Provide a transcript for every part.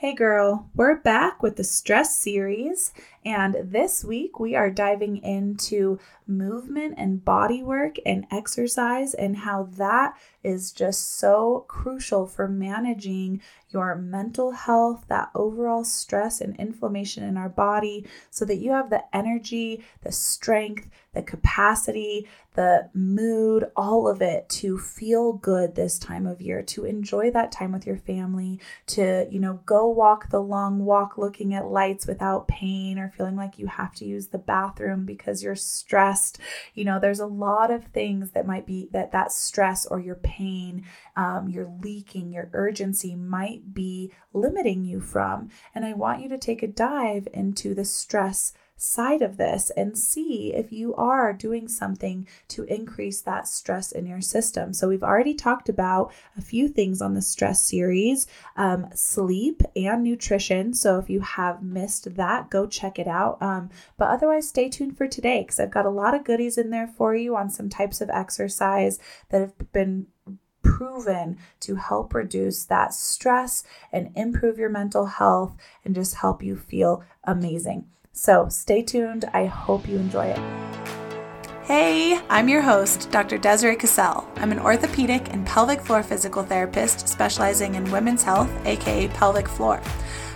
Hey girl, we're back with the stress series, and this week we are diving into movement and body work and exercise and how that is just so crucial for managing your mental health, that overall stress and inflammation in our body, so that you have the energy, the strength, the capacity, the mood, all of it to feel good this time of year, to enjoy that time with your family, to, you know, go walk the long walk looking at lights without pain or feeling like you have to use the bathroom because you're stressed. You know, there's a lot of things that might be that that stress or your pain, um, your leaking, your urgency might be limiting you from. And I want you to take a dive into the stress side of this and see if you are doing something to increase that stress in your system. So, we've already talked about a few things on the stress series um, sleep and nutrition. So, if you have missed that, go check it out. Um, but otherwise, stay tuned for today because I've got a lot of goodies in there for you on some types of exercise that have been proven to help reduce that stress and improve your mental health and just help you feel amazing. So stay tuned. I hope you enjoy it. Hey, I'm your host, Dr. Desiree Cassell. I'm an orthopedic and pelvic floor physical therapist specializing in women's health, aka pelvic floor.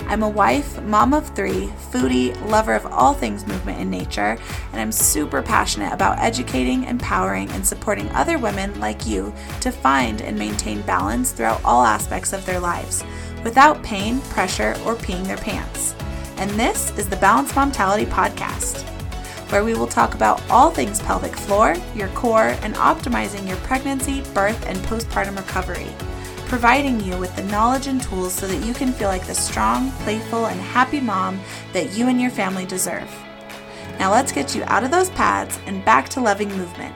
I'm a wife, mom of three, foodie, lover of all things movement and nature, and I'm super passionate about educating, empowering, and supporting other women like you to find and maintain balance throughout all aspects of their lives without pain, pressure, or peeing their pants and this is the Balanced Momtality Podcast, where we will talk about all things pelvic floor, your core, and optimizing your pregnancy, birth, and postpartum recovery, providing you with the knowledge and tools so that you can feel like the strong, playful, and happy mom that you and your family deserve. Now let's get you out of those pads and back to loving movement.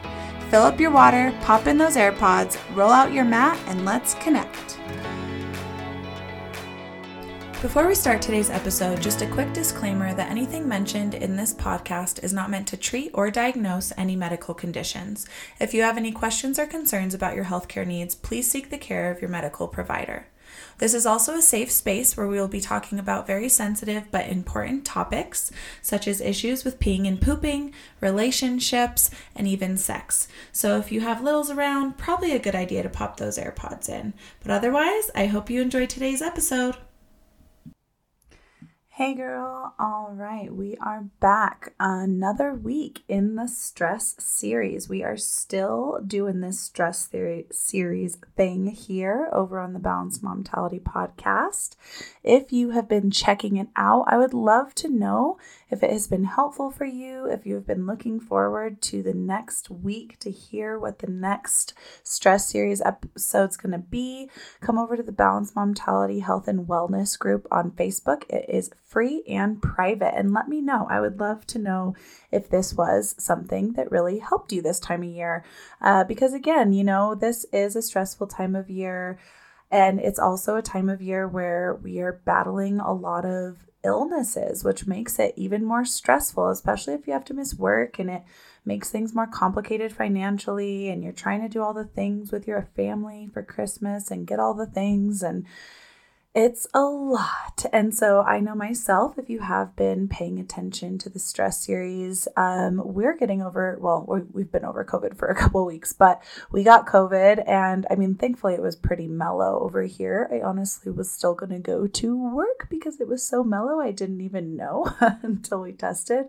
Fill up your water, pop in those AirPods, roll out your mat, and let's connect. Before we start today's episode, just a quick disclaimer that anything mentioned in this podcast is not meant to treat or diagnose any medical conditions. If you have any questions or concerns about your healthcare needs, please seek the care of your medical provider. This is also a safe space where we will be talking about very sensitive but important topics, such as issues with peeing and pooping, relationships, and even sex. So if you have littles around, probably a good idea to pop those AirPods in. But otherwise, I hope you enjoy today's episode. Hey girl, all right, we are back another week in the stress series. We are still doing this stress theory series thing here over on the Balanced Momtality podcast. If you have been checking it out, I would love to know if it has been helpful for you, if you have been looking forward to the next week to hear what the next stress series episode is going to be. Come over to the Balanced Momtality Health and Wellness group on Facebook. It is free and private. And let me know. I would love to know if this was something that really helped you this time of year. Uh, because again, you know, this is a stressful time of year. And it's also a time of year where we are battling a lot of illnesses, which makes it even more stressful, especially if you have to miss work and it makes things more complicated financially and you're trying to do all the things with your family for Christmas and get all the things and it's a lot. And so I know myself, if you have been paying attention to the stress series, um, we're getting over, well, we've been over COVID for a couple weeks, but we got COVID. And I mean, thankfully, it was pretty mellow over here. I honestly was still going to go to work because it was so mellow. I didn't even know until we tested.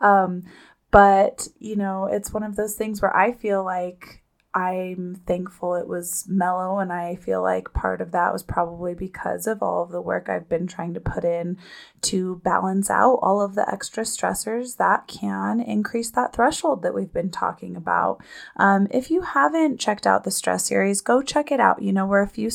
Um, but, you know, it's one of those things where I feel like I'm thankful it was mellow, and I feel like part of that was probably because of all of the work I've been trying to put in to balance out all of the extra stressors that can increase that threshold that we've been talking about. Um, if you haven't checked out the stress series, go check it out. You know, we're a few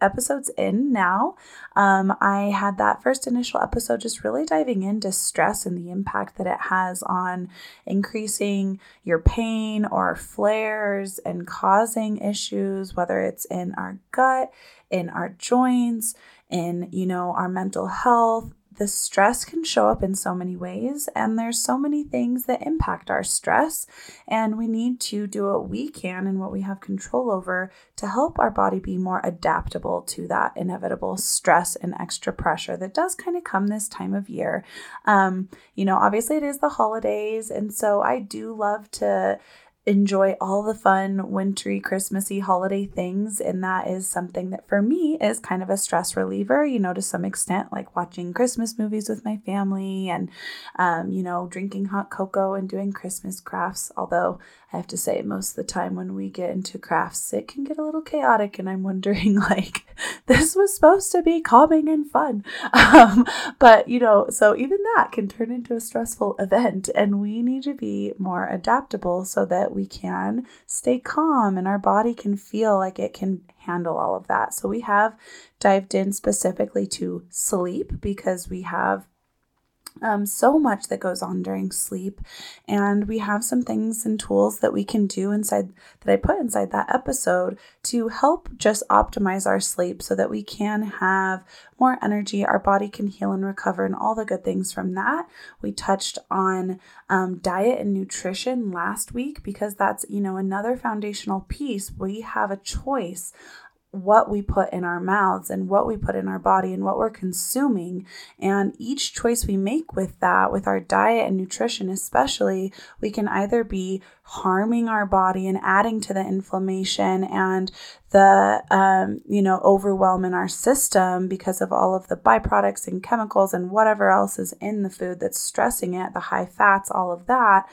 episodes in now. Um, I had that first initial episode just really diving into stress and the impact that it has on increasing your pain or flares and causing issues, whether it's in our gut, in our joints, in, you know, our mental health, the stress can show up in so many ways, and there's so many things that impact our stress. And we need to do what we can and what we have control over to help our body be more adaptable to that inevitable stress and extra pressure that does kind of come this time of year. Um, you know, obviously, it is the holidays, and so I do love to enjoy all the fun, wintry, Christmassy holiday things. And that is something that for me is kind of a stress reliever, you know, to some extent, like watching Christmas movies with my family and, um, you know, drinking hot cocoa and doing Christmas crafts. Although I have to say, most of the time when we get into crafts, it can get a little chaotic. And I'm wondering, like, this was supposed to be calming and fun. Um, but, you know, so even that can turn into a stressful event. And we need to be more adaptable so that we can stay calm and our body can feel like it can handle all of that. So we have dived in specifically to sleep because we have um, so much that goes on during sleep. And we have some things and tools that we can do inside that I put inside that episode to help just optimize our sleep so that we can have more energy, our body can heal and recover, and all the good things from that. We touched on um, diet and nutrition last week because that's, you know, another foundational piece. We have a choice what we put in our mouths and what we put in our body and what we're consuming. And each choice we make with that, with our diet and nutrition, especially, we can either be harming our body and adding to the inflammation and the, um, you know, overwhelm in our system because of all of the byproducts and chemicals and whatever else is in the food that's stressing it, the high fats, all of that,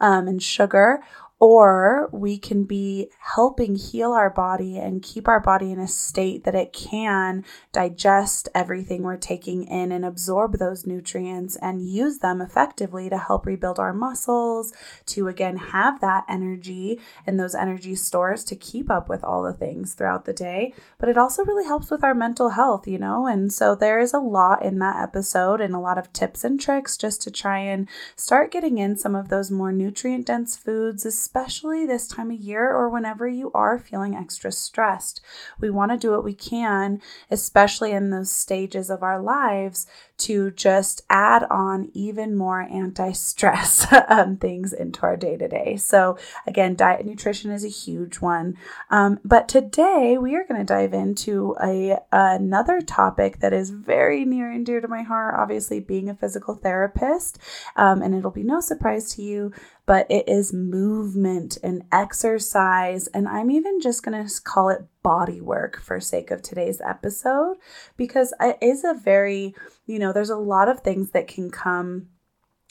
um, and sugar or we can be helping heal our body and keep our body in a state that it can digest everything we're taking in and absorb those nutrients and use them effectively to help rebuild our muscles, to again have that energy and those energy stores to keep up with all the things throughout the day. But it also really helps with our mental health, you know? And so there is a lot in that episode and a lot of tips and tricks just to try and start getting in some of those more nutrient dense foods especially this time of year or whenever you are feeling extra stressed. We want to do what we can, especially in those stages of our lives, to just add on even more anti stress um, things into our day to day. So, again, diet and nutrition is a huge one. Um, but today we are going to dive into a, another topic that is very near and dear to my heart, obviously, being a physical therapist. Um, and it'll be no surprise to you but it is movement and exercise. And I'm even just going to call it body work for sake of today's episode because it is a very, you know, there's a lot of things that can come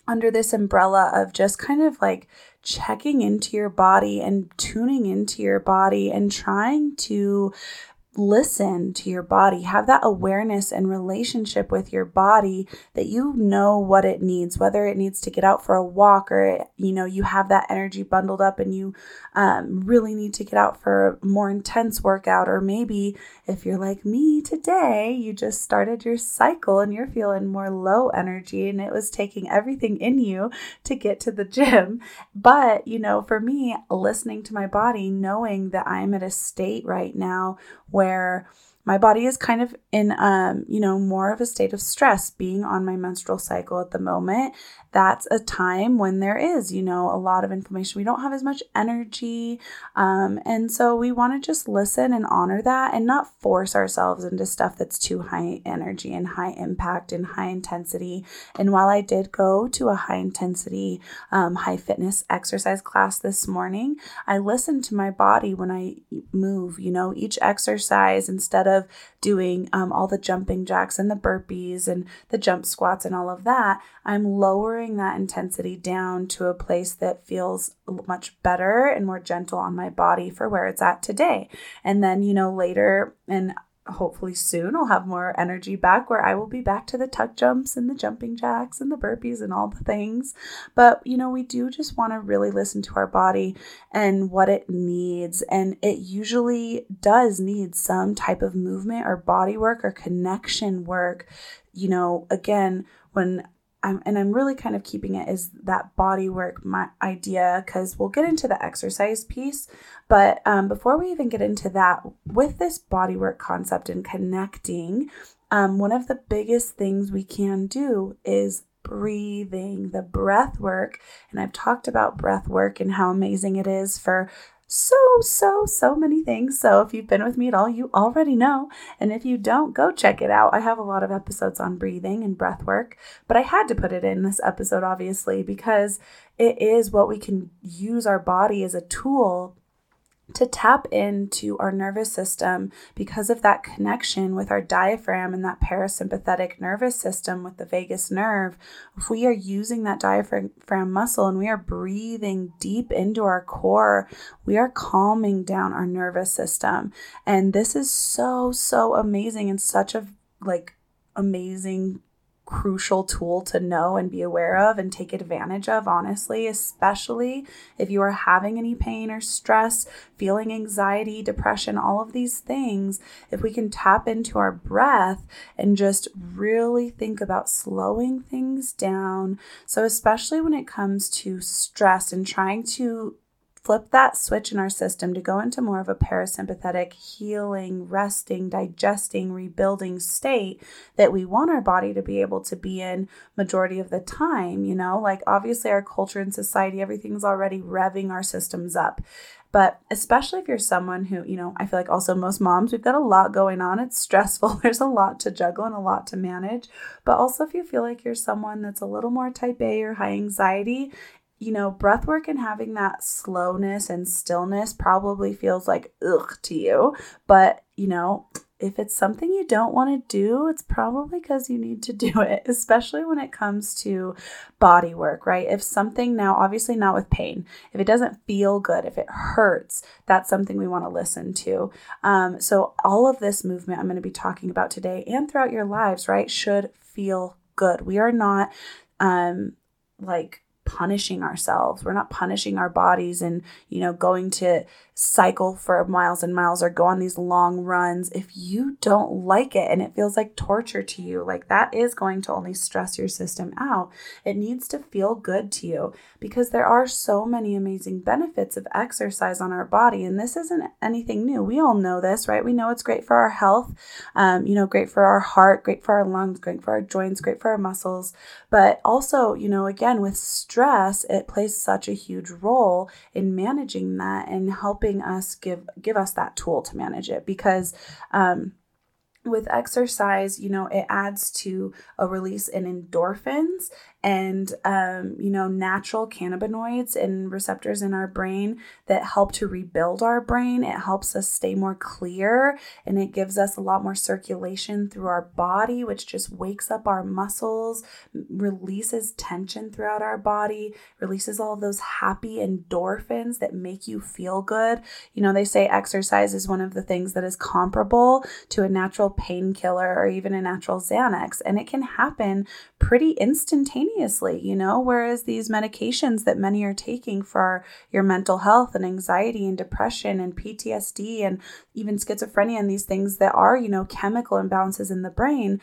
under this umbrella of just kind of like checking into your body and tuning into your body and trying to listen to your body, have that awareness and relationship with your body that you know what it needs, whether it needs to get out for a walk or, you know, you have that energy bundled up and you um, really need to get out for a more intense workout. Or maybe if you're like me today, you just started your cycle and you're feeling more low energy and it was taking everything in you to get to the gym. But, you know, for me, listening to my body, knowing that I'm at a state right now where my body is kind of in um you know more of a state of stress being on my menstrual cycle at the moment that's a time when there is, you know, a lot of inflammation. We don't have as much energy. Um, and so we want to just listen and honor that and not force ourselves into stuff that's too high energy and high impact and high intensity. And while I did go to a high intensity, um, high fitness exercise class this morning, I listened to my body when I move, you know, each exercise instead of doing um, all the jumping jacks and the burpees and the jump squats and all of that, I'm lowering that intensity down to a place that feels much better and more gentle on my body for where it's at today. And then, you know, later, and hopefully soon I'll have more energy back where I will be back to the tuck jumps and the jumping jacks and the burpees and all the things. But, you know, we do just want to really listen to our body and what it needs. And it usually does need some type of movement or body work or connection work. You know, again, when I'm, and I'm really kind of keeping it as that body work my idea because we'll get into the exercise piece. But um, before we even get into that, with this body work concept and connecting, um, one of the biggest things we can do is breathing, the breath work. And I've talked about breath work and how amazing it is for so, so, so many things. So if you've been with me at all, you already know. And if you don't, go check it out. I have a lot of episodes on breathing and breath work, but I had to put it in this episode, obviously, because it is what we can use our body as a tool to tap into our nervous system because of that connection with our diaphragm and that parasympathetic nervous system with the vagus nerve. If we are using that diaphragm muscle and we are breathing deep into our core, we are calming down our nervous system. And this is so, so amazing and such a like amazing crucial tool to know and be aware of and take advantage of, honestly, especially if you are having any pain or stress, feeling anxiety, depression, all of these things. If we can tap into our breath and just really think about slowing things down. So, especially when it comes to stress and trying to flip that switch in our system to go into more of a parasympathetic, healing, resting, digesting, rebuilding state that we want our body to be able to be in majority of the time, you know? Like obviously our culture and society everything's already revving our systems up. But especially if you're someone who, you know, I feel like also most moms, we've got a lot going on. It's stressful. There's a lot to juggle and a lot to manage. But also if you feel like you're someone that's a little more type A or high anxiety, you know, breath work and having that slowness and stillness probably feels like ugh to you. But, you know, if it's something you don't want to do, it's probably because you need to do it, especially when it comes to body work, right? If something now, obviously not with pain, if it doesn't feel good, if it hurts, that's something we want to listen to. Um, so, all of this movement I'm going to be talking about today and throughout your lives, right, should feel good. We are not um, like punishing ourselves. We're not punishing our bodies and, you know, going to cycle for miles and miles or go on these long runs. If you don't like it and it feels like torture to you, like that is going to only stress your system out. It needs to feel good to you because there are so many amazing benefits of exercise on our body. And this isn't anything new. We all know this, right? We know it's great for our health, um, you know, great for our heart, great for our lungs, great for our joints, great for our muscles. But also, you know, again, with stress, it plays such a huge role in managing that and helping us give give us that tool to manage it because um, with exercise, you know, it adds to a release in endorphins and um, you know natural cannabinoids and receptors in our brain that help to rebuild our brain. It helps us stay more clear and it gives us a lot more circulation through our body which just wakes up our muscles releases tension throughout our body releases all those happy endorphins that make you feel good. You know they say exercise is one of the things that is comparable to a natural painkiller or even a natural xanax and it can happen pretty instantaneously you know, whereas these medications that many are taking for your mental health and anxiety and depression and PTSD and even schizophrenia and these things that are, you know, chemical imbalances in the brain,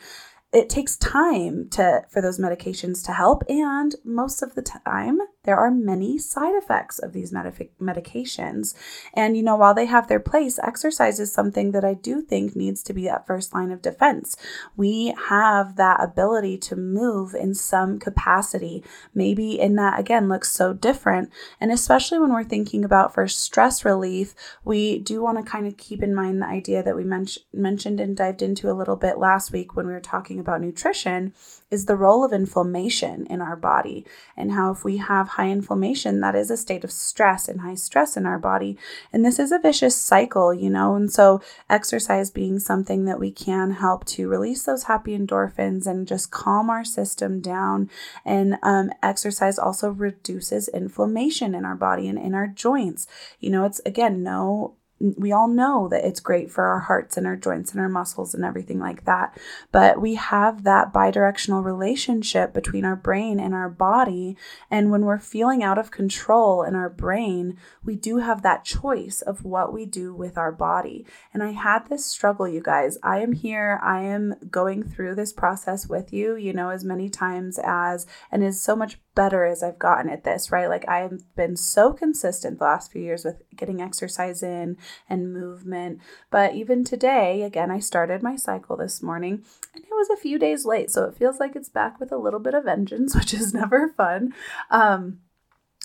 it takes time to for those medications to help. And most of the time there are many side effects of these medications. And, you know, while they have their place, exercise is something that I do think needs to be that first line of defense. We have that ability to move in some capacity. Maybe in that, again, looks so different. And especially when we're thinking about for stress relief, we do want to kind of keep in mind the idea that we men- mentioned and dived into a little bit last week when we were talking about nutrition is the role of inflammation in our body. And how if we have high inflammation that is a state of stress and high stress in our body. And this is a vicious cycle you know? And so exercise being something that we can help to release those happy endorphins and just calm our system down. And um, exercise also reduces inflammation in our body and in our joints. You know it's again no we all know that it's great for our hearts and our joints and our muscles and everything like that. But we have that bidirectional relationship between our brain and our body. And when we're feeling out of control in our brain, we do have that choice of what we do with our body. And I had this struggle, you guys. I am here, I am going through this process with you, you know, as many times as, and as so much better as I've gotten at this, right? Like I've been so consistent the last few years with getting exercise in and movement. But even today, again, I started my cycle this morning and it was a few days late. So it feels like it's back with a little bit of vengeance, which is never fun. Um,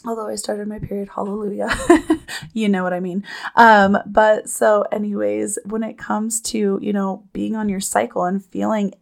although I started my period, hallelujah. you know what I mean. Um, but so, anyways, when it comes to, you know, being on your cycle and feeling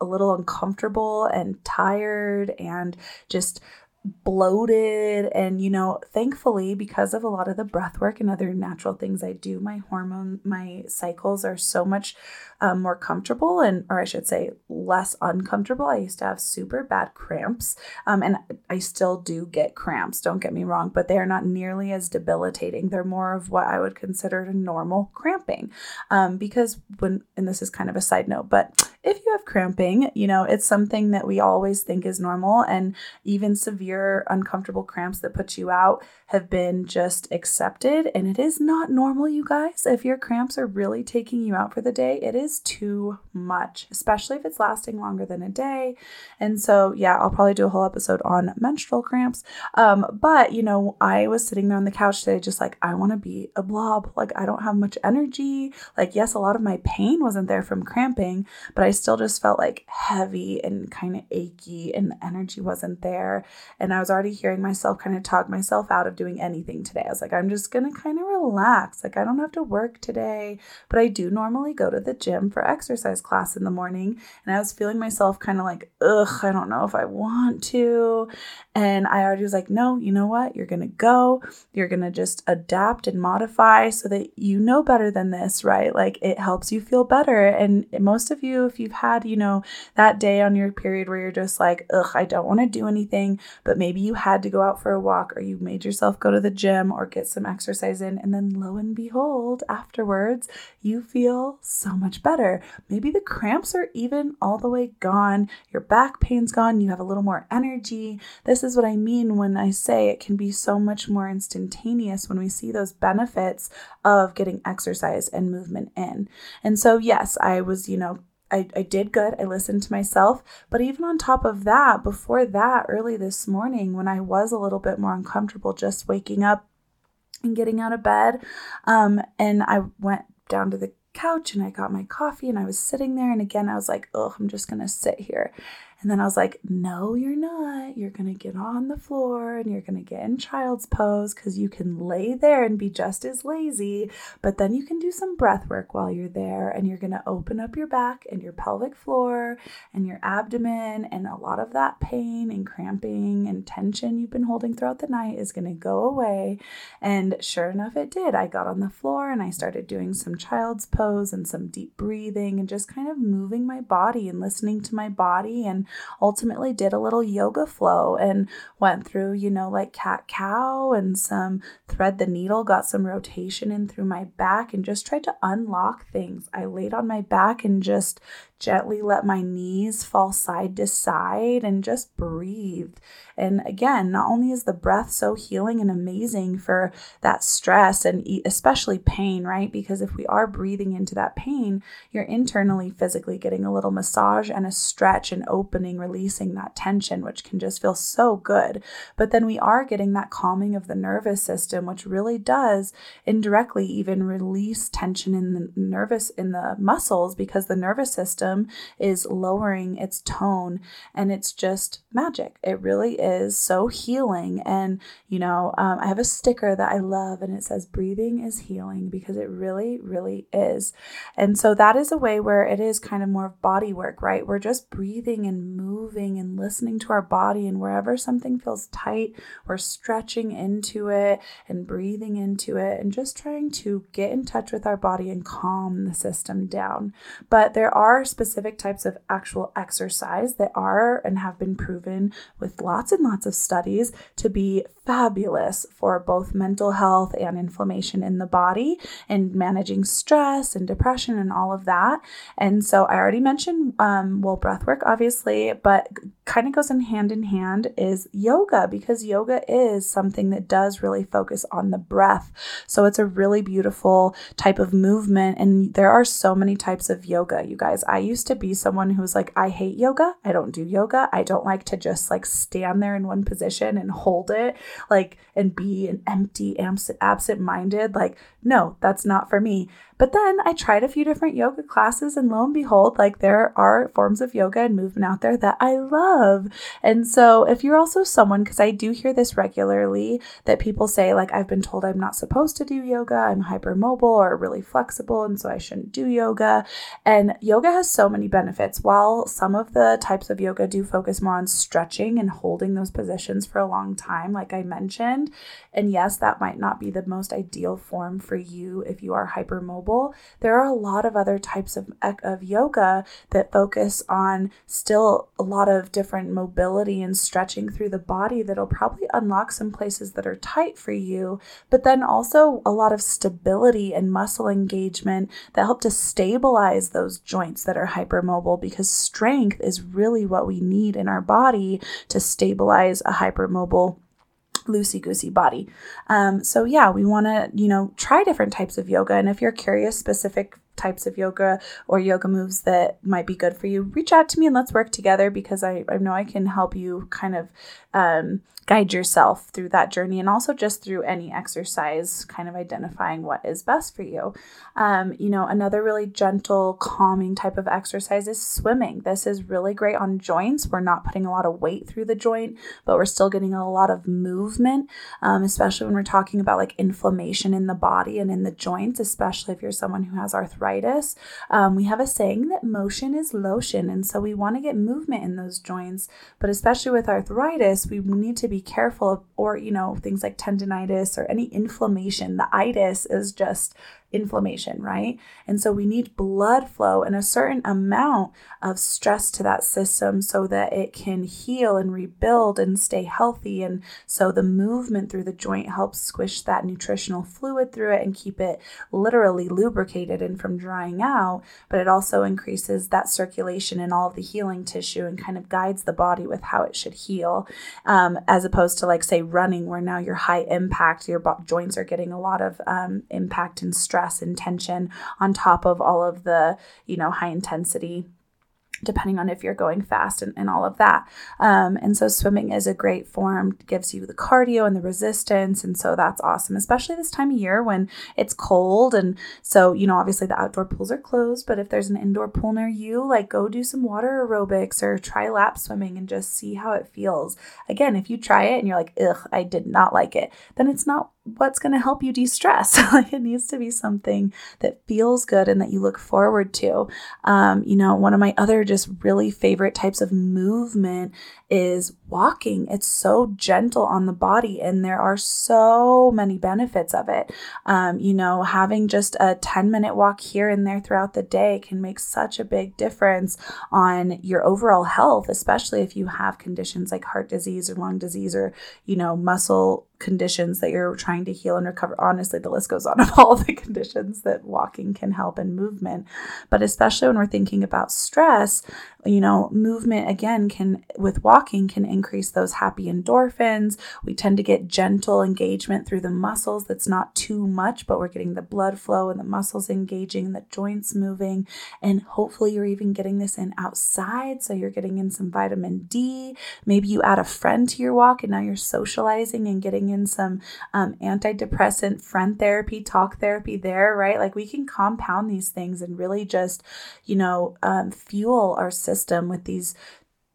a little uncomfortable and tired and just bloated and you know thankfully because of a lot of the breath work and other natural things i do my hormone my cycles are so much um, more comfortable and or i should say less uncomfortable. I used to have super bad cramps um, and i still do get cramps don't get me wrong but they are not nearly as debilitating. They're more of what i would consider normal cramping um, because when and this is kind of a side note but if you have cramping you know it's something that we always think is normal and even severe uncomfortable cramps that put you out have been just accepted and it is not normal you guys. If your cramps are really taking you out for the day it is is too much, especially if it's lasting longer than a day. And so, yeah, I'll probably do a whole episode on menstrual cramps. Um, but, you know, I was sitting there on the couch today, just like, I want to be a blob. Like, I don't have much energy. Like, yes, a lot of my pain wasn't there from cramping, but I still just felt like heavy and kind of achy, and the energy wasn't there. And I was already hearing myself kind of talk myself out of doing anything today. I was like, I'm just going to kind of relax. Like, I don't have to work today, but I do normally go to the gym gym for exercise class in the morning. And I was feeling myself kind of like, ugh, I don't know if I want to. And I already was like, no, you know what? You're going to go. You're going to just adapt and modify so that you know better than this, right? Like it helps you feel better. And most of you, if you've had, you know, that day on your period where you're just like, ugh, I don't want to do anything, but maybe you had to go out for a walk or you made yourself go to the gym or get some exercise in. And then lo and behold, afterwards, you feel so much better. Maybe the cramps are even all the way gone. Your back pain's gone. You have a little more energy. This is what I mean when I say it can be so much more instantaneous when we see those benefits of getting exercise and movement in. And so, yes, I was, you know, I, I did good. I listened to myself. But even on top of that, before that, early this morning, when I was a little bit more uncomfortable just waking up and getting out of bed, um, and I went down to the couch and I got my coffee and I was sitting there. And again, I was like, oh, I'm just going to sit here. And then I was like, no, you're not. You're going to get on the floor and you're going to get in child's pose because you can lay there and be just as lazy. But then you can do some breath work while you're there and you're going to open up your back and your pelvic floor and your abdomen. And a lot of that pain and cramping and tension you've been holding throughout the night is going to go away. And sure enough, it did. I got on the floor and I started doing some child's pose and some deep breathing and just kind of moving my body and listening to my body and ultimately did a little yoga flow and went through, you know, like cat cow and some thread the needle, got some rotation in through my back and just tried to unlock things. I laid on my back and just gently let my knees fall side to side and just breathed. And again, not only is the breath so healing and amazing for that stress and especially pain, right? Because if we are breathing into that pain, you're internally physically getting a little massage and a stretch and opening, releasing that tension, which can just feel so good. But then we are getting that calming of the nervous system, which really does indirectly even release tension in the nervous in the muscles because the nervous system system is lowering its tone and it's just magic. It really is so healing. And, you know, um, I have a sticker that I love and it says, breathing is healing because it really, really is. And so that is a way where it is kind of more body work, right? We're just breathing and moving and listening to our body. And wherever something feels tight, we're stretching into it and breathing into it and just trying to get in touch with our body and calm the system down. But there are specific types of actual exercise that are and have been proven with lots and lots of studies to be fabulous for both mental health and inflammation in the body and managing stress and depression and all of that. And so I already mentioned, um, well, breath work, obviously, but kind of goes in hand in hand is yoga because yoga is something that does really focus on the breath. So it's a really beautiful type of movement. And there are so many types of yoga, you guys. I used to be someone who was like, I hate yoga. I don't do yoga. I don't like to just like stand there in one position and hold it, like, and be an empty, absent minded. Like, no, that's not for me. But then I tried a few different yoga classes, and lo and behold, like there are forms of yoga and movement out there that I love. And so, if you're also someone, because I do hear this regularly, that people say, like, I've been told I'm not supposed to do yoga, I'm hypermobile or really flexible, and so I shouldn't do yoga. And yoga has so many benefits. While some of the types of yoga do focus more on stretching and holding those positions for a long time, like I mentioned, and yes, that might not be the most ideal form for you if you are hypermobile. There are a lot of other types of, of yoga that focus on still a lot of different mobility and stretching through the body that'll probably unlock some places that are tight for you, but then also a lot of stability and muscle engagement that help to stabilize those joints that are hypermobile because strength is really what we need in our body to stabilize a hypermobile loosey goosey body. Um, so yeah, we want to you know try different types of yoga, and if you're curious specific types of yoga or yoga moves that might be good for you, reach out to me and let's work together because I, I know I can help you kind of um, guide yourself through that journey and also just through any exercise, kind of identifying what is best for you. Um, you know, another really gentle, calming type of exercise is swimming. This is really great on joints. We're not putting a lot of weight through the joint, but we're still getting a lot of movement, um, especially when we're talking about like inflammation in the body and in the joints, especially if you're someone who has arthritis. Um, we have a saying that motion is lotion. And so we want to get movement in those joints, but especially with arthritis, we need to be be careful of, or, you know, things like tendonitis or any inflammation. The itis is just inflammation, right? And so we need blood flow and a certain amount of stress to that system so that it can heal and rebuild and stay healthy. And so the movement through the joint helps squish that nutritional fluid through it and keep it literally lubricated and from drying out. But it also increases that circulation in all of the healing tissue and kind of guides the body with how it should heal, um, as opposed to like, say, running, where now you're high impact, your bo- joints are getting a lot of um, impact and stress stress and tension on top of all of the, you know, high intensity depending on if you're going fast and, and all of that. Um, and so swimming is a great form, gives you the cardio and the resistance. And so that's awesome, especially this time of year when it's cold. And so, you know, obviously the outdoor pools are closed, but if there's an indoor pool near you, like go do some water aerobics or try lap swimming and just see how it feels. Again, if you try it and you're like, ugh, I did not like it, then it's not what's going to help you de-stress like it needs to be something that feels good and that you look forward to um, you know one of my other just really favorite types of movement is walking. It's so gentle on the body, and there are so many benefits of it. Um, you know, having just a 10 minute walk here and there throughout the day can make such a big difference on your overall health, especially if you have conditions like heart disease or lung disease or, you know, muscle conditions that you're trying to heal and recover. Honestly, the list goes on of all the conditions that walking can help and movement. But especially when we're thinking about stress, you know, movement again can, with walking, can increase those happy endorphins. We tend to get gentle engagement through the muscles that's not too much, but we're getting the blood flow and the muscles engaging, the joints moving. And hopefully, you're even getting this in outside. So you're getting in some vitamin D. Maybe you add a friend to your walk and now you're socializing and getting in some um, antidepressant friend therapy, talk therapy there, right? Like we can compound these things and really just, you know, um, fuel our system with these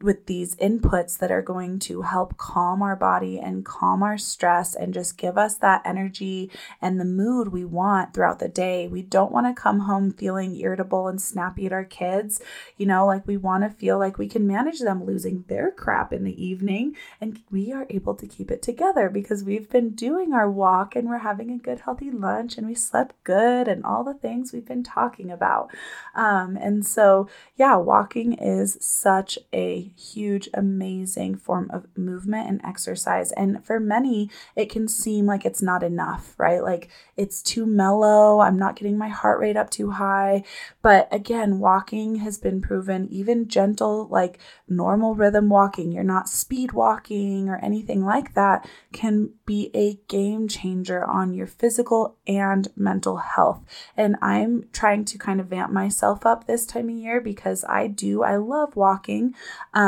with these inputs that are going to help calm our body and calm our stress and just give us that energy and the mood we want throughout the day. We don't want to come home feeling irritable and snappy at our kids. You know, like we want to feel like we can manage them losing their crap in the evening and we are able to keep it together because we've been doing our walk and we're having a good, healthy lunch and we slept good and all the things we've been talking about. Um, and so, yeah, walking is such a huge, amazing form of movement and exercise. And for many, it can seem like it's not enough, right? Like it's too mellow. I'm not getting my heart rate up too high. But again, walking has been proven, even gentle, like normal rhythm walking, you're not speed walking or anything like that, can be a game changer on your physical and mental health. And I'm trying to kind of vamp myself up this time of year because I do, I love walking. Um,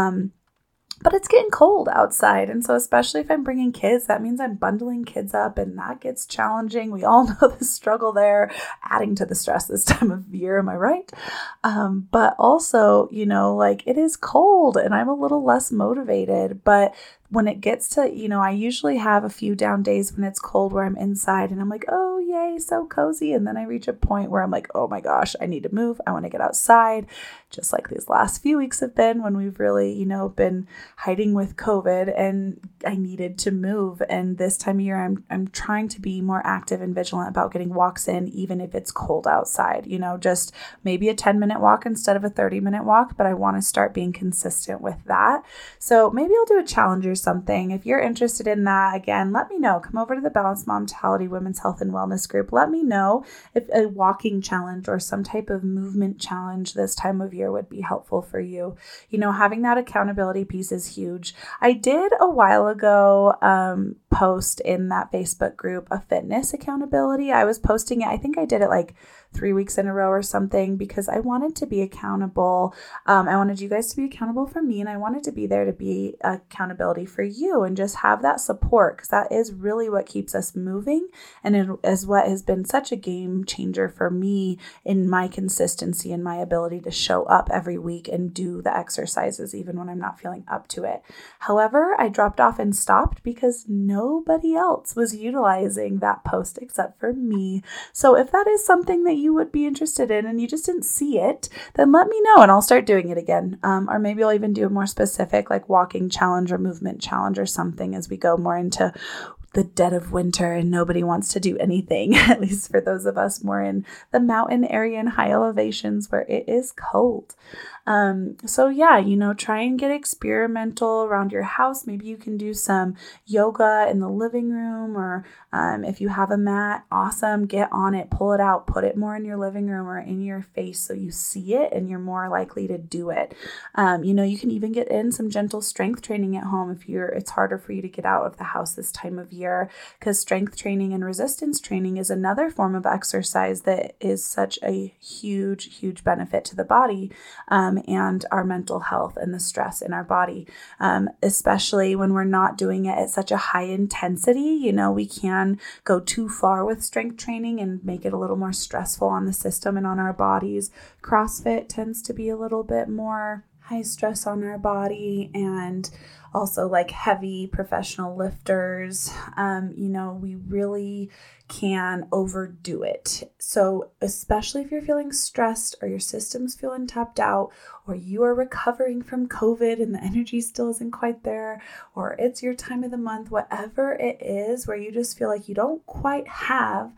but it's getting cold outside. And so, especially if I'm bringing kids, that means I'm bundling kids up, and that gets challenging. We all know the struggle there, adding to the stress this time of year. Am I right? Um, but also, you know, like it is cold and I'm a little less motivated. But when it gets to, you know, I usually have a few down days when it's cold where I'm inside and I'm like, oh, yay, so cozy. And then I reach a point where I'm like, oh my gosh, I need to move. I want to get outside, just like these last few weeks have been when we've really, you know, been hiding with COVID and I needed to move. And this time of year, I'm, I'm trying to be more active and vigilant about getting walks in, even if it's cold outside, you know, just maybe a 10 minute walk instead of a 30 minute walk. But I want to start being consistent with that. So maybe I'll do a challenge something. If you're interested in that, again, let me know. Come over to the Balanced Momtality Women's Health and Wellness group. Let me know if a walking challenge or some type of movement challenge this time of year would be helpful for you. You know, having that accountability piece is huge. I did a while ago um, post in that Facebook group a fitness accountability. I was posting it, I think I did it like three weeks in a row or something because I wanted to be accountable. Um, I wanted you guys to be accountable for me, and I wanted to be there to be accountability for you and just have that support because that is really what keeps us moving and it is what has been such a game changer for me in my consistency and my ability to show up every week and do the exercises even when I'm not feeling up to it. However, I dropped off and stopped because nobody else was utilizing that post except for me. So if that is something that you you would be interested in and you just didn't see it, then let me know and I'll start doing it again. Um, or maybe I'll even do a more specific, like walking challenge or movement challenge or something as we go more into the dead of winter and nobody wants to do anything, at least for those of us more in the mountain area and high elevations where it is cold. Um, so, yeah, you know, try and get experimental around your house. Maybe you can do some yoga in the living room, or um, if you have a mat, awesome, get on it, pull it out, put it more in your living room or in your face so you see it and you're more likely to do it. Um, you know, you can even get in some gentle strength training at home if you're it's harder for you to get out of the house this time of year because strength training and resistance training is another form of exercise that is such a huge, huge benefit to the body. Um, um, and our mental health and the stress in our body, um, especially when we're not doing it at such a high intensity. You know, we can go too far with strength training and make it a little more stressful on the system and on our bodies. CrossFit tends to be a little bit more high stress on our body and also like heavy professional lifters. Um, you know, we really can overdo it. So, especially if you're feeling stressed or your system's feeling tapped out, or you are recovering from COVID and the energy still isn't quite there, or it's your time of the month, whatever it is, where you just feel like you don't quite have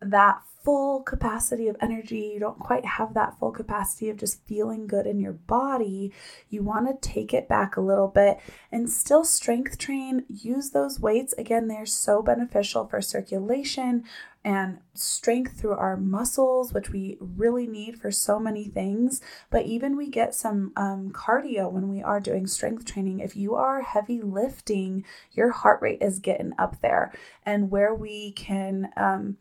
that full capacity of energy, you don't quite have that full capacity of just feeling good in your body, you want to take it back a little bit and still strength train. Use those weights. Again, they're so beneficial for circulation and strength through our muscles, which we really need for so many things. But even we get some um, cardio when we are doing strength training. If you are heavy lifting, your heart rate is getting up there. And where we can, um,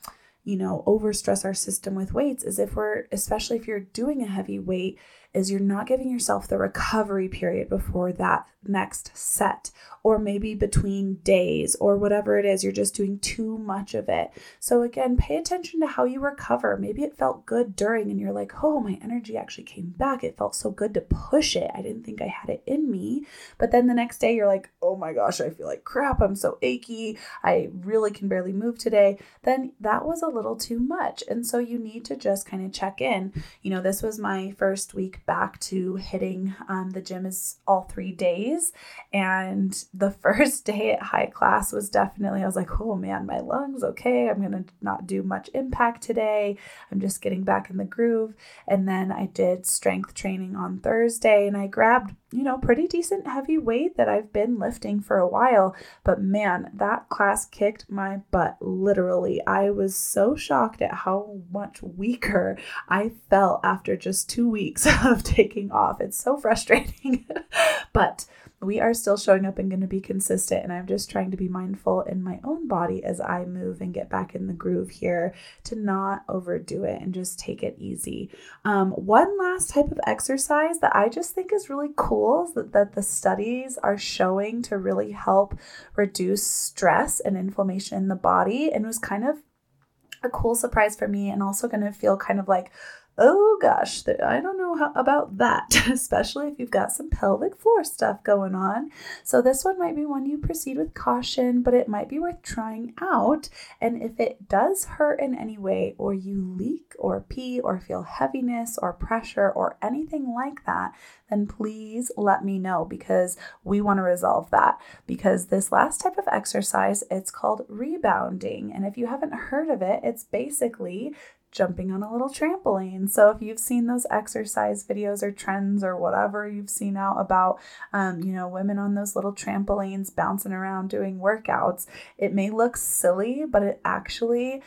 you know, overstress our system with weights is if we're, especially if you're doing a heavy weight, is you're not giving yourself the recovery period before that next set or maybe between days or whatever it is. You're just doing too much of it. So again pay attention to how you recover. Maybe it felt good during and you're like oh my energy actually came back. It felt so good to push it. I didn't think i had it in me. But then the next day you're like oh my gosh i feel like crap. I'm so achy. I really can barely move today. Then that was a little too much. And so you need to just kind of check in. You know this was my first week back to hitting um, the gym is all three days. And the first day at high class was definitely, I was like, oh man, my lungs, okay, I'm to not do much impact today. I'm just getting back in the groove. And then I did strength training on Thursday and I grabbed you know, pretty decent heavy weight that I've been lifting for a while. But man, that class kicked my butt literally. I was so shocked at how much weaker I felt after just two weeks of taking off. It's so frustrating. but we are still showing up and going to be consistent. And I'm just trying to be mindful in my own body as I move and get back in the groove here to not overdo it and just take it easy. Um, one last type of exercise that I just think is really cool that, that the studies are showing to really help reduce stress and inflammation in the body and was kind of a cool surprise for me and also going to feel kind of like oh gosh, I don't know how, about that, especially if you've got some pelvic floor stuff going on. So, this one might be one you proceed with caution, but it might be worth trying out. And if it does hurt in any way, or you leak or pee or feel heaviness or pressure or anything like that, then please let me know because we want to resolve that. Because this last type of exercise, it's called rebounding. And if you haven't heard of it, it's basically jumping on a little trampoline. So if you've seen those exercise videos or trends or whatever you've seen out about, um, you know, women on those little trampolines bouncing around doing workouts, it may look silly, but it actually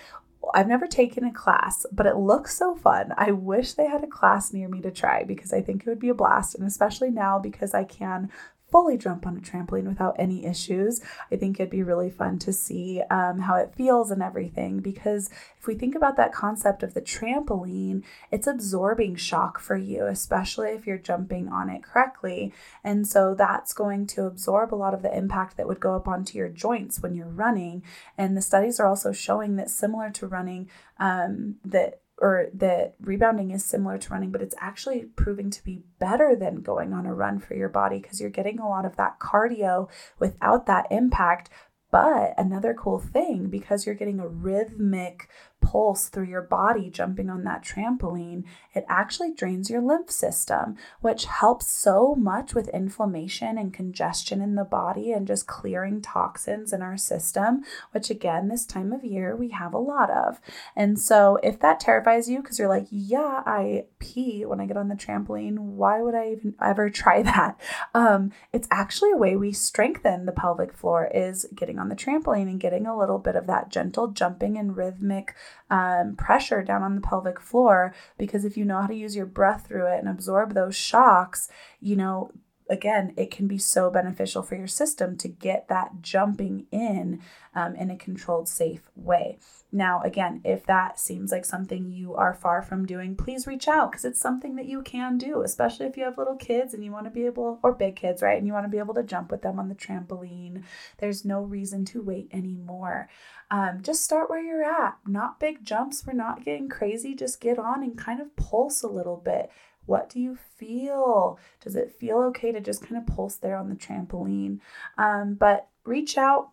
I've never taken a class, but it looks so fun. I wish they had a class near me to try because I think it would be a blast. And especially now because I can fully jump on a trampoline without any issues. I think it'd be really fun to see um, how it feels and everything because if we think about that concept of the trampoline, it's absorbing shock for you, especially if you're jumping on it correctly. And so that's going to absorb a lot of the impact that would go up onto your joints when you're running. And the studies are also showing that similar to running, um, that or that rebounding is similar to running, but it's actually proving to be better than going on a run for your body because you're getting a lot of that cardio without that impact. But another cool thing, because you're getting a rhythmic pulse through your body jumping on that trampoline, it actually drains your lymph system, which helps so much with inflammation and congestion in the body and just clearing toxins in our system, which again, this time of year we have a lot of. And so, if that terrifies you because you're like, yeah, I pee when I get on the trampoline, why would I even ever try that? Um, it's actually a way we strengthen the pelvic floor is getting on the trampoline and getting a little bit of that gentle jumping and rhythmic um, pressure down on the pelvic floor because if you know how to use your breath through it and absorb those shocks, you know, again, it can be so beneficial for your system to get that jumping in um, in a controlled, safe way. Now, again, if that seems like something you are far from doing, please reach out because it's something that you can do, especially if you have little kids and you want to be able, or big kids, right? And you want to be able to jump with them on the trampoline. There's no reason to wait anymore. Um, just start where you're at. Not big jumps. We're not getting crazy. Just get on and kind of pulse a little bit. What do you feel? Does it feel okay to just kind of pulse there on the trampoline? Um, but reach out,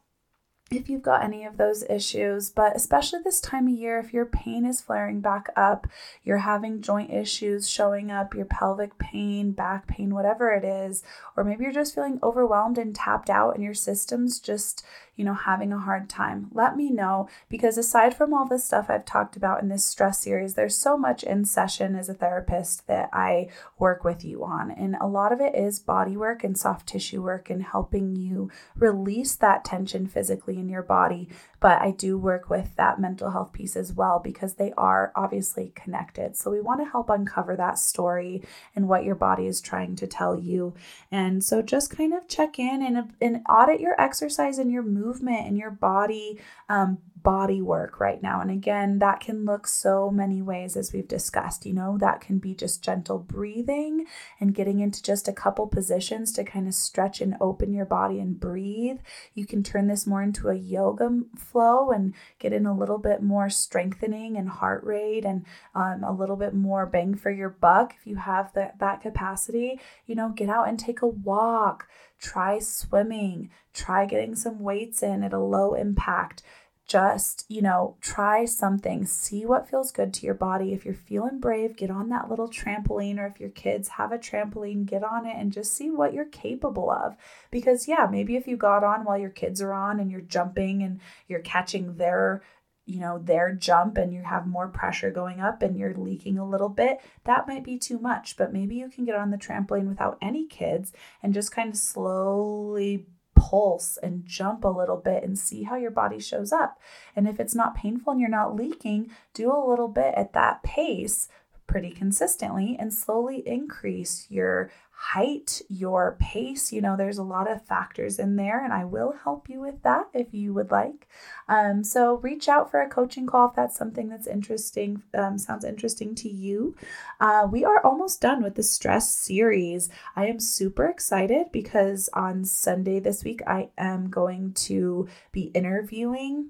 if you've got any of those issues, but especially this time of year, if your pain is flaring back up, you're having joint issues showing up, your pelvic pain, back pain, whatever it is, or maybe you're just feeling overwhelmed and tapped out and your system's just, you know, having a hard time, let me know because aside from all the stuff I've talked about in this stress series, there's so much in session as a therapist that I work with you on. And a lot of it is body work and soft tissue work and helping you release that tension physically in your body but I do work with that mental health piece as well because they are obviously connected. So we want to help uncover that story and what your body is trying to tell you. And so just kind of check in and, and audit your exercise and your movement and your body um, body work right now. And again, that can look so many ways as we've discussed. You know, that can be just gentle breathing and getting into just a couple positions to kind of stretch and open your body and breathe. You can turn this more into a yoga flow and get in a little bit more strengthening and heart rate and um, a little bit more bang for your buck if you have that, that capacity. You know, get out and take a walk. Try swimming, try getting some weights in at a low impact just, you know, try something, see what feels good to your body. If you're feeling brave, get on that little trampoline, or if your kids have a trampoline, get on it and just see what you're capable of. Because, yeah, maybe if you got on while your kids are on and you're jumping and you're catching their you know, their jump and you have more pressure going up and you're leaking a little bit, that might be too much. But maybe you can get on the trampoline without any kids and just kind of slowly pulse and jump a little bit and see how your body shows up. And if it's not painful and you're not leaking, do a little bit at that pace pretty consistently and slowly increase your height, your pace. You know, there's a lot of factors in there, and I will help you with that if you would like. Um, so reach out for a coaching call if that's something that's interesting, um, sounds interesting to you. Uh, we are almost done with the stress series. I am super excited because on Sunday this week, I am going to be interviewing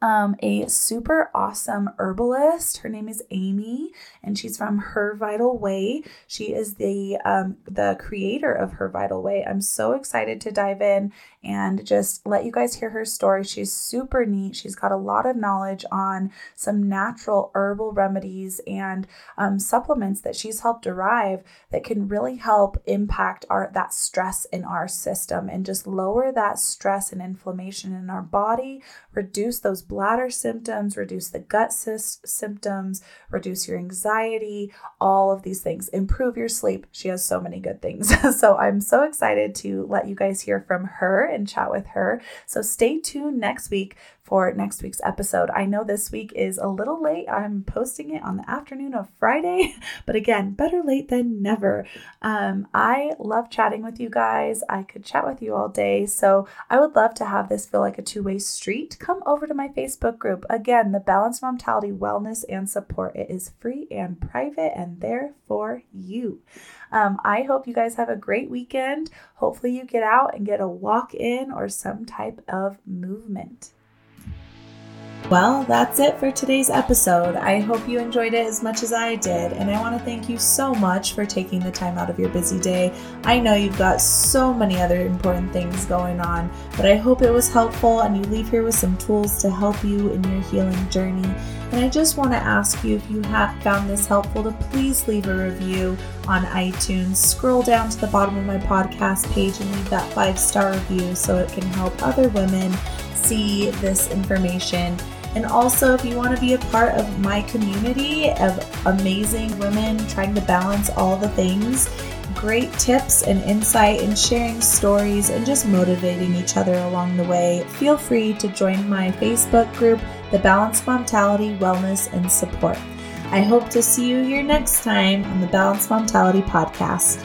um, a super awesome herbalist. Her name is Amy, and she's from Her Vital Way. She is the um, the creator of Her Vital Way. I'm so excited to dive in and just let you guys hear her story. She's super neat. She's got a lot of knowledge on some natural herbal remedies and um, supplements that she's helped derive that can really help impact our that stress in our system and just lower that stress and inflammation in our body, reduce those bladder symptoms, reduce the gut symptoms, reduce your anxiety, all of these things, improve your sleep. She has so many good things. so I'm so excited to let you guys hear from her and chat with her. So stay tuned next week for next week's episode. I know this week is a little late. I'm posting it on the afternoon of Friday, but again, better late than never. Um, I love chatting with you guys. I could chat with you all day. So I would love to have this feel like a two way street. Come over to my Facebook group. Again, the Balanced Mentality Wellness and Support. It is free and private and there for you. Um, I hope you guys have a great weekend. Hopefully, you get out and get a walk in or some type of movement. Well, that's it for today's episode. I hope you enjoyed it as much as I did, and I want to thank you so much for taking the time out of your busy day. I know you've got so many other important things going on, but I hope it was helpful and you leave here with some tools to help you in your healing journey. And I just want to ask you if you have found this helpful to please leave a review on iTunes. Scroll down to the bottom of my podcast page and leave that five star review so it can help other women see this information and also, if you want to be a part of my community of amazing women trying to balance all the things, great tips and insight and sharing stories and just motivating each other along the way, feel free to join my Facebook group, The Balanced Mentality Wellness and Support. I hope to see you here next time on the Balanced Mentality Podcast.